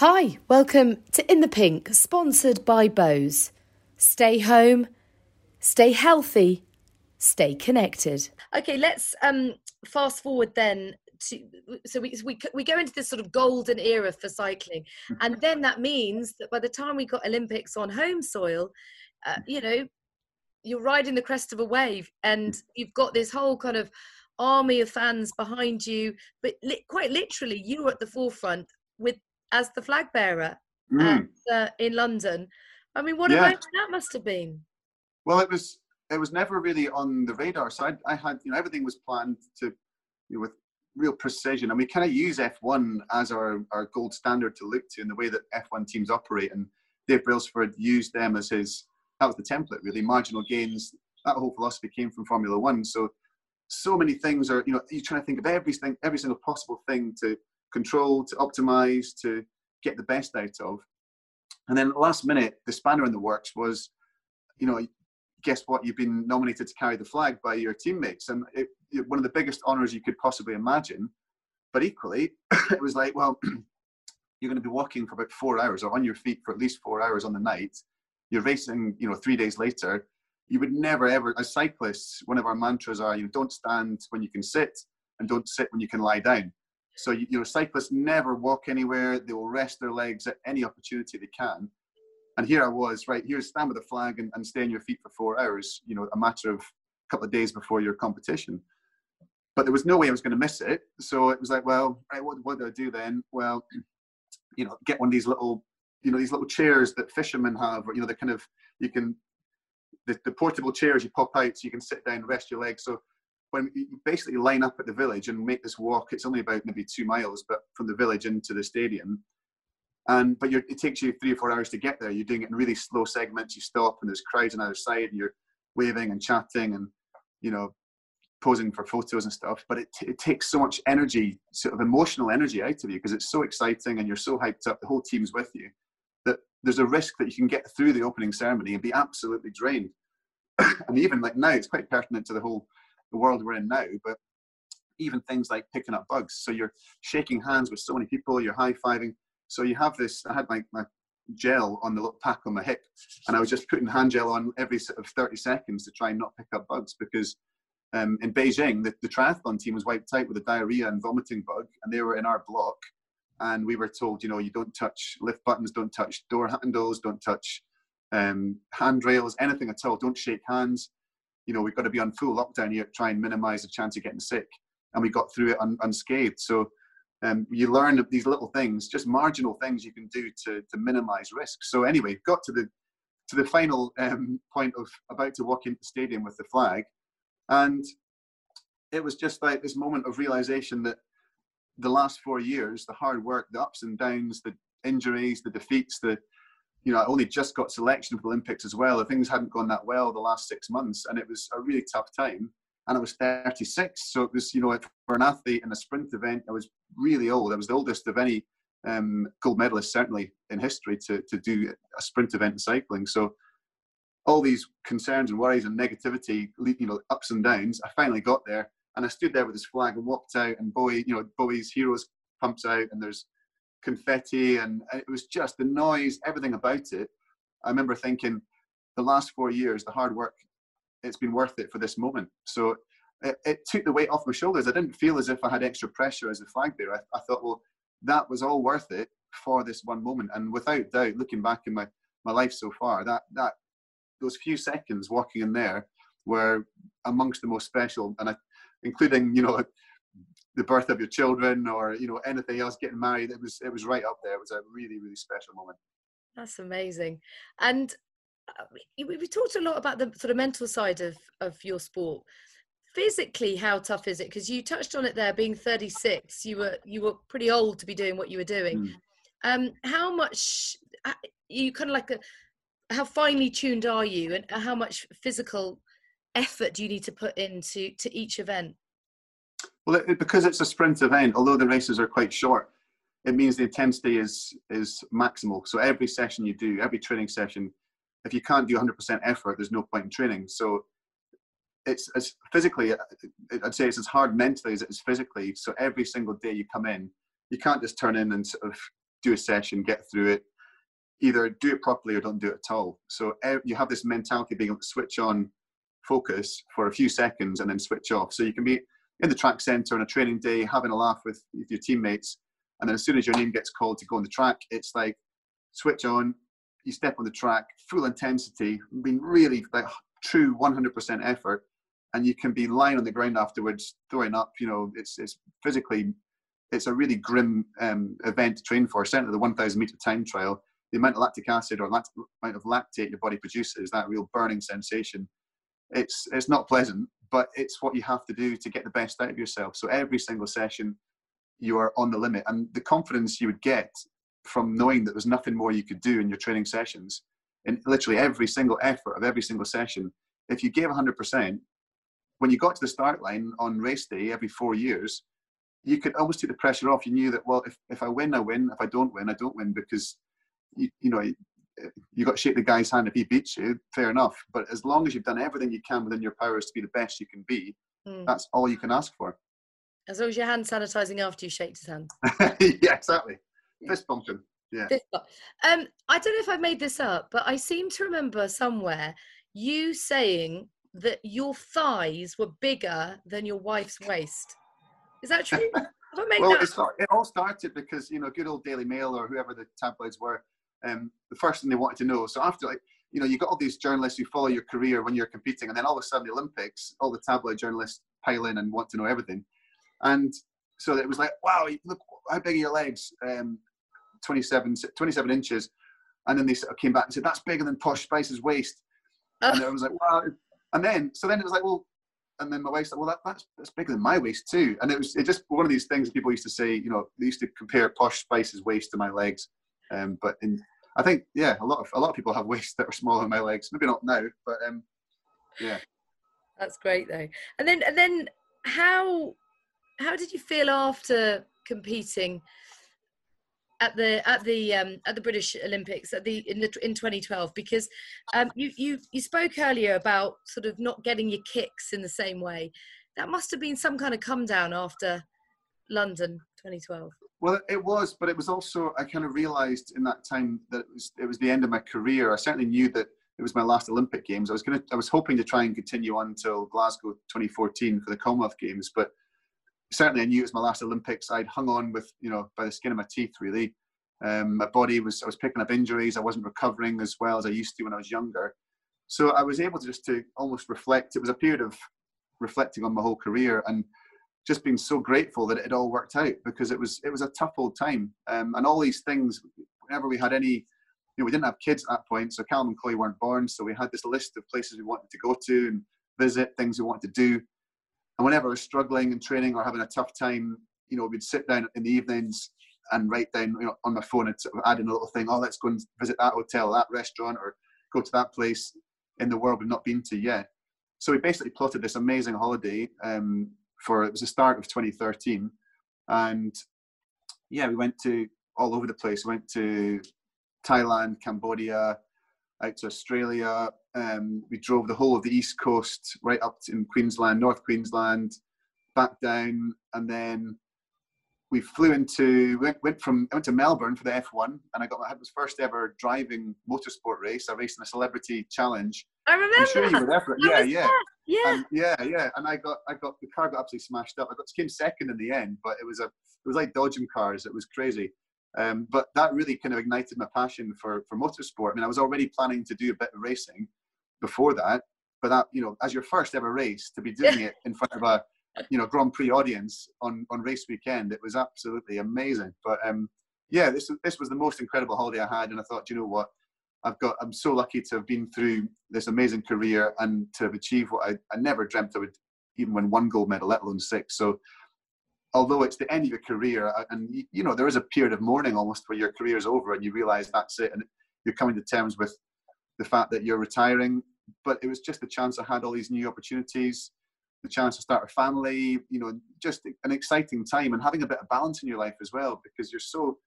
Hi, welcome to In the Pink, sponsored by Bose. Stay home, stay healthy, stay connected. Okay, let's um fast forward then to so we we we go into this sort of golden era for cycling, and then that means that by the time we got Olympics on home soil, uh, you know, you're riding the crest of a wave, and you've got this whole kind of army of fans behind you, but li- quite literally, you were at the forefront with as the flag bearer Mm. at, uh, in London. I mean, what a Yeah. moment that must have been. Well, it was it was never really on the radar. So I, I had you know everything was planned to you know, with real precision, and we kind of use F1 as our our gold standard to look to in the way that F1 teams operate. And Dave Brailsford used them as his that was the template really. Marginal gains. That whole philosophy came from Formula One. So so many things are you know you're trying to think of everything every single possible thing to control to optimize to get the best out of. And then last minute the spanner in the works was you know guess what? You've been nominated to carry the flag by your teammates. And it, it- one of the biggest honors you could possibly imagine. But equally it was like well you're going to be walking for about four hours or on your feet for at least four hours on the night. You're racing you know three days later. You would never ever as cyclists one of our mantras are you know don't stand when you can sit and don't sit when you can lie down so you, know cyclists never walk anywhere. They will rest their legs at any opportunity they can. And here i was right here stand with a flag and, and stay on your feet for four hours you know a matter of a couple of days before your competition. But there was no way i was going to miss it. So it was like well right what, what do i do then? Well you know get one of these little you know these little chairs that fishermen have or you know the kind of you can the, the portable chairs you pop out so you can sit down and rest your legs. So when you basically line up at the village and make this walk it's only about maybe two miles but from the village into the stadium. And but it takes you three or four hours to get there. You're doing it in really slow segments. You stop and there's crowds on either side and you're waving and chatting and you know posing for photos and stuff. But it, it takes so much energy sort of emotional energy out of you because it's so exciting and you're so hyped up. The whole team's with you that there's a risk that you can get through the opening ceremony and be absolutely drained. And even like now it's quite pertinent to the whole the world we're in now but even things like picking up bugs. So you're shaking hands with so many people you're high-fiving. So you have this i had my, my gel on the little pack on my hip and i was just putting hand gel on every sort of 30 seconds to try and not pick up bugs because um, in beijing the, the triathlon team was wiped out with a diarrhea and vomiting bug and they were in our block and we were told you know you don't touch lift buttons don't touch door handles don't touch um, handrails anything at all. Don't shake hands you know we've got to be on full lockdown here try and minimize the chance of getting sick. And we got through it un- unscathed. So um, you learn these little things just marginal things you can do to, to minimize risk. So anyway got to the to the final um, point of about to walk into the stadium with the flag. And it was just like this moment of realization that the last four years the hard work the ups and downs the injuries the defeats the you know, I only just got selection for Olympics as well. Things hadn't gone that well the last six months, and it was a really tough time. And I was 36, so it was, you know, for an athlete in a sprint event, I was really old. I was the oldest of any um, gold medalist, certainly in history, to to do a sprint event in cycling. So all these concerns and worries and negativity, you know, ups and downs. I finally got there, and I stood there with this flag and walked out, and Bowie, you know, Bowie's heroes pumps out, and there's confetti and uh, it was just the noise everything about it i remember thinking the last four years the hard work it's been worth it for this moment so it, it, took the weight off my shoulders. I didn't feel as if I had extra pressure as a flag bearer. I, I thought, well, that was all worth it for this one moment. And without doubt, looking back in my, my life so far, that that those few seconds walking in there were amongst the most special, and I, including you know the birth of your children or you know anything else, getting married. It was it was right up there. It was a really really special moment. That's amazing, and uh, we, we talked a lot about the sort of mental side of of your sport physically how tough is it because you touched on it there being 36 you were you were pretty old to be doing what you were doing mm. um how much uh, you kind of like a how finely tuned are you and how much physical effort do you need to put into to each event well it, because it's a sprint event although the races are quite short it means the intensity is is maximal. So every session you do every training session if you can't do 100% effort there's no point in training. So it's as physically uh, i'd say it's as hard mentally as it is physically. So every single day you come in you can't just turn in and sort of do a session get through it either do it properly or don't do it at all. So you have this mentality of being able to switch on focus for a few seconds and then switch off. So you can be in the track center on a training day having a laugh with, with your teammates and then as soon as your name gets called to go on the track it's like switch on you step on the track full intensity being really like true 100% effort and you can be lying on the ground afterwards, throwing up. You know, it's it's physically, it's a really grim um, event to train for. Certainly, the 1,000 meter time trial, the amount of lactic acid or amount of lactate your body produces, that real burning sensation, it's it's not pleasant, but it's what you have to do to get the best out of yourself. So every single session, you are on the limit, and the confidence you would get from knowing that there's nothing more you could do in your training sessions, in literally every single effort of every single session, if you gave 100%, when you got to the start line on race day every four years, you could almost take the pressure off. You knew that well, if, if I win, I win. If I don't win, I don't win because you you know you got to shake the guy's hand if he beats you. Fair enough. But as long as you've done everything you can within your powers to be the best you can be, mm. that's all you can ask for. As long as your hand sanitizing after you shake his hand. yeah, exactly. Fist bumping. Yeah. Um, I don't know if I made this up, but I seem to remember somewhere you saying that your thighs were bigger than your wife's waist. Is that true? well, that? it all started because you know, good old Daily Mail or whoever the tabloids were. Um, the first thing they wanted to know. So after like, you know, you got all these journalists who follow your career when you're competing, and then all of a sudden the Olympics, all the tabloid journalists pile in and want to know everything. And so it was like, wow, look how big are your legs? Um, 27, 27 inches. And then they sort of came back and said, that's bigger than Posh Spice's waist. And I was like, wow, and then, so then it was like, well, and then my wife said, well, that, that's, that's bigger than my waist too. And it was it just one of these things people used to say, you know, they used to compare Posh Spice's waist to my legs. Um, but in, I think, yeah, a lot of, a lot of people have waists that are smaller than my legs. Maybe not now, but um, yeah. That's great though. And then, and then how, how did you feel after competing at the at the um, at the British Olympics at the in the in 2012 because um, you you you spoke earlier about sort of not getting your kicks in the same way. That must have been some kind of come down after London 2012. Well, it was, but it was also I kind of realised in that time that it was it was the end of my career. I certainly knew that it was my last Olympic Games. I was gonna I was hoping to try and continue on until Glasgow 2014 for the Commonwealth Games, but certainly I knew it was my last Olympics. I'd hung on with, you know, by the skin of my teeth, really. Um, my body was, I was picking up injuries. I wasn't recovering as well as I used to when I was younger. So I was able to just to almost reflect. It was a period of reflecting on my whole career and just been so grateful that it all worked out because it was it was a tough old time. Um, and all these things, whenever we had any, you know, we didn't have kids at that point, so Callum and Chloe weren't born. So we had this list of places we wanted to go to and visit, things we wanted to do. And whenever I was struggling and training or having a tough time, you know, we'd sit down in the evenings and write down you know, on my phone and sort of add in a little thing. Oh, let's go and visit that hotel, that restaurant, or go to that place in the world we've not been to yet. So we basically plotted this amazing holiday um, for it was the start of 2013, and yeah, we went to all over the place. We went to Thailand, Cambodia, out to Australia. Um, we drove the whole of the east coast, right up in Queensland, North Queensland, back down, and then we flew into went, went from I went to Melbourne for the F1, and I got my, I had my first ever driving motorsport race. I raced in a celebrity challenge. I remember. I'm sure you were there for. Yeah, yeah. Yeah. And yeah, yeah. And I got I got the car got absolutely smashed up. I got came second in the end, but it was a it was like dodging cars. It was crazy. Um, but that really kind of ignited my passion for for motorsport. I mean, I was already planning to do a bit of racing before that, but that you know, as your first ever race, to be doing it in front of a you know Grand Prix audience on on race weekend, it was absolutely amazing. But um, yeah, this this was the most incredible holiday I had, and I thought, you know what, I've got I'm so lucky to have been through this amazing career and to have achieved what I, I never dreamt I would even win one gold medal, let alone six. So although it's the end of your career, and you know there is a period of mourning almost where your career is over and you realise that's it, and you're coming to terms with the fact that you're retiring. But it was just the chance I had all these new opportunities, the chance to start a family, you know, just an exciting time and having a bit of balance in your life as well, because you're so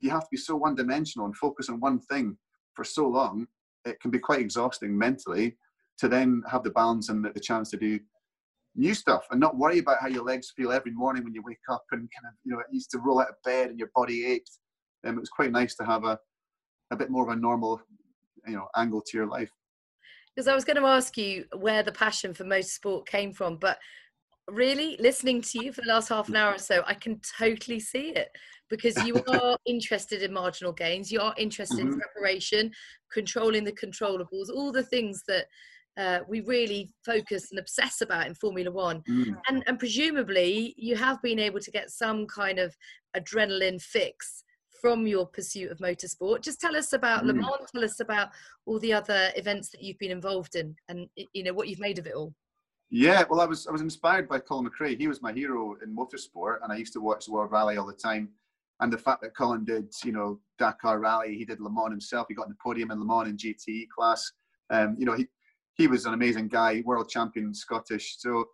you have to be so one dimensional and focus on one thing for so long. It can be quite exhausting mentally to then have the balance and the chance to do new stuff and not worry about how your legs feel every morning when you wake up and kind of you know it used to roll out of bed and your body ached. Um, it was quite nice to have a a bit more of a normal you know angle to your life. Because I was going to ask you where the passion for motorsport came from, but really listening to you for the last half an hour or so, I can totally see it because you are interested in marginal gains, you are interested mm-hmm. in preparation, controlling the controllables, all the things that uh, we really focus and obsess about in Formula One. Mm. And, and presumably, you have been able to get some kind of adrenaline fix from your pursuit of motorsport. Just tell us about mm. Le Mans. Tell us about all the other events that you've been involved in, and you know what you've made of it all. Yeah, well, I was I was inspired by Colin McRae. He was my hero in motorsport, and I used to watch the World Rally all the time. And the fact that Colin did, you know, Dakar Rally, he did Le Mans himself. He got in the podium in Le Mans in GTE class. Um, you know, he he was an amazing guy, world champion Scottish. So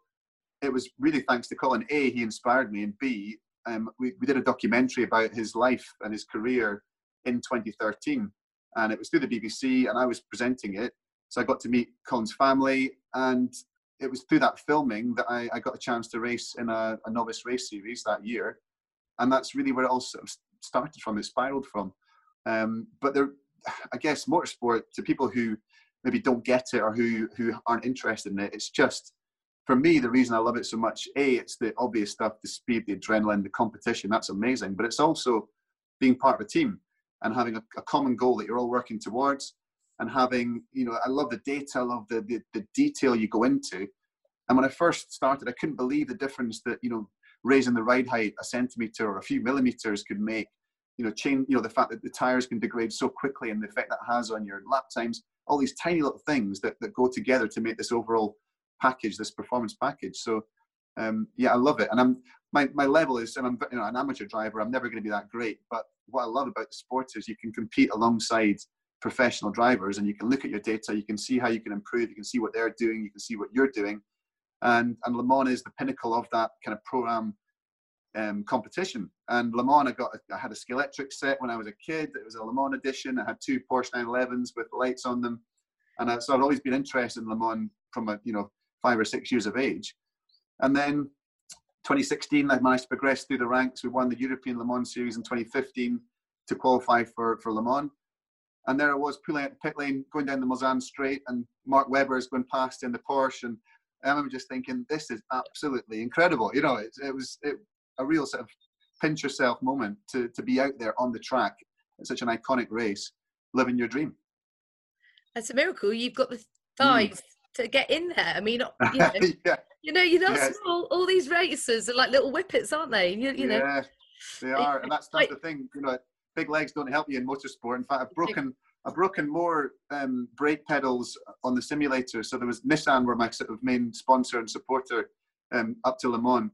it was really thanks to Colin. A, he inspired me, and B, um, we, we did a documentary about his life and his career in 2013, and it was through the BBC, and I was presenting it. So I got to meet Colin's family, and it was through that filming that I, I got a chance to race in a, a, novice race series that year, and that's really where it all sort of started from. It spiraled from. Um, but there, I guess motorsport to people who maybe don't get it or who who aren't interested in it. It's just for me the reason I love it so much. A, it's the obvious stuff, the speed, the adrenaline, the competition. That's amazing. But it's also being part of a team and having a, a common goal that you're all working towards. And having, you know, I love the data, I love the, the the detail you go into. And when I first started, I couldn't believe the difference that you know raising the ride height a centimeter or a few millimeters could make you know change you know the fact that the tires can degrade so quickly and the effect that has on your lap times all these tiny little things that, that go together to make this overall package, this performance package. So um, yeah, I love it. And I'm my, my level is, and I'm you know an amateur driver. I'm never going to be that great. But what I love about the sport is you can compete alongside professional drivers, and you can look at your data. You can see how you can improve. You can see what they're doing. You can see what you're doing. And and Le Mans is the pinnacle of that kind of pro-am um, competition. And Le Mans, I got, I had a Scalextric set when I was a kid. It was a Le Mans edition. I had two Porsche 911s with lights on them, and I, so I'd always been interested in Le Mans from a you know five or six years of age. And then 2016, I managed to progress through the ranks. We won the European Le Mans Series in 2015 to qualify for for Le Mans. And there I was pulling out the pit lane, going down the Mulsanne Straight, and Mark Webber is going past in the Porsche, and I remember just thinking, this is absolutely incredible. You know, it, it was it, a real sort of pinch yourself moment to to be out there on the track at such an iconic race, living your dream. That's a miracle. You've got the mm. thighs mm. to get in there. I mean, you know, yeah. you know you're not yes. small. All these racers are like little whippets, aren't they? You, you know. Yeah, they are, and that's that's the thing. You know, big legs don't help you in motorsport. In fact, I've broken. I've broken more um, brake pedals on the simulator. So there was Nissan were my sort of main sponsor and supporter um, up to Le Mans,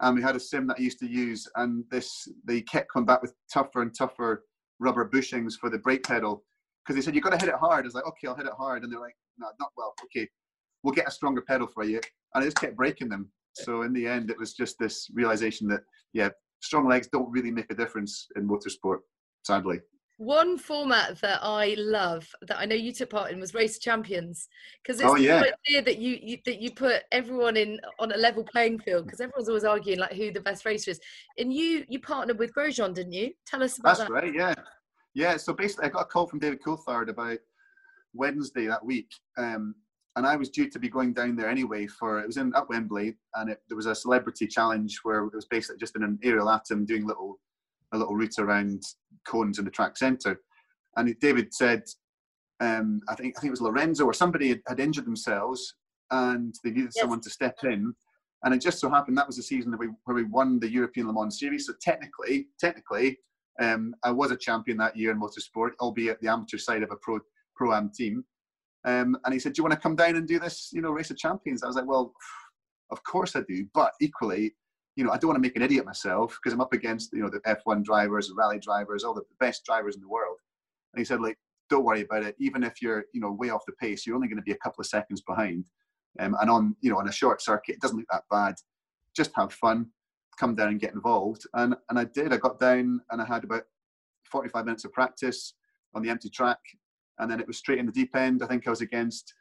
and we had a sim that I used to use, and this they kept coming back with tougher and tougher rubber bushings for the brake pedal because they said you've got to hit it hard. I was like, okay, I'll hit it hard, and they're like, no, not well. Okay, we'll get a stronger pedal for you, and I just kept breaking them. So in the end, it was just this realization that yeah, strong legs don't really make a difference in motorsport, sadly. One format that I love that I know you took part in was Race Champions because it's oh, yeah. the idea that you, you, that you put everyone in on a level playing field because everyone's always arguing like who the best racer is. And you you partnered with Grosjean, didn't you? Tell us about that. That's that. right. Yeah, yeah. So basically, I got a call from David Coulthard about Wednesday that week, um, and I was due to be going down there anyway for it was in at Wembley, and it, there was a celebrity challenge where it was basically just in an Ariel Atom doing little a little route around cones in the track centre. And David said, um, I think I think it was Lorenzo or somebody had, had injured themselves, and they needed yes. someone to step in. And it just so happened that was the season that we, where we won the European Le Mans Series. So technically, technically, um, I was a champion that year in motorsport, albeit the amateur side of a pro pro am team. Um, and he said, "Do you want to come down and do this, you know, race of champions?" I was like, "Well, of course I do, but equally, you know, I don't want to make an idiot myself because I'm up against, you know, the F1 drivers, the rally drivers, all the best drivers in the world." And he said, "Like, don't worry about it. Even if you're, you know, way off the pace, you're only going to be a couple of seconds behind. Um, and on, you know, on a short circuit, it doesn't look that bad. Just have fun, come down and get involved." And and I did. I got down and I had about 45 minutes of practice on the empty track and then it was straight in the deep end. I think I was against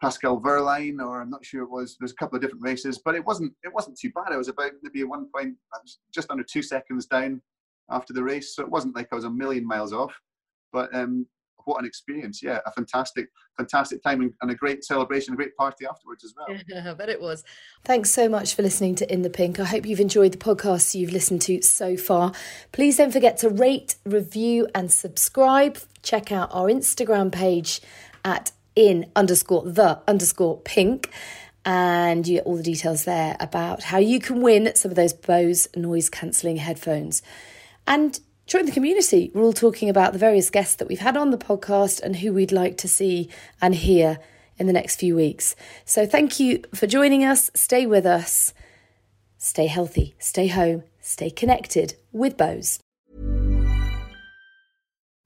Pascal Wehrlein, or I'm not sure it was. There's a couple of different races, but it wasn't it wasn't too bad. I was about maybe at one point just under two seconds down after the race, so it wasn't like I was a million miles off. But um, what an experience! Yeah, a fantastic, fantastic time and a great celebration, a great party afterwards as well. Yeah, I bet it was. Thanks so much for listening to In the Pink. I hope you've enjoyed the podcast you've listened to so far. Please don't forget to rate, review, and subscribe. Check out our Instagram page at in underscore the underscore pink and you get all the details there about how you can win some of those Bose noise cancelling headphones. And join the community. We're all talking about the various guests that we've had on the podcast and who we'd like to see and hear in the next few weeks. So thank you for joining us. Stay with us. Stay healthy, stay home, stay connected with Bose.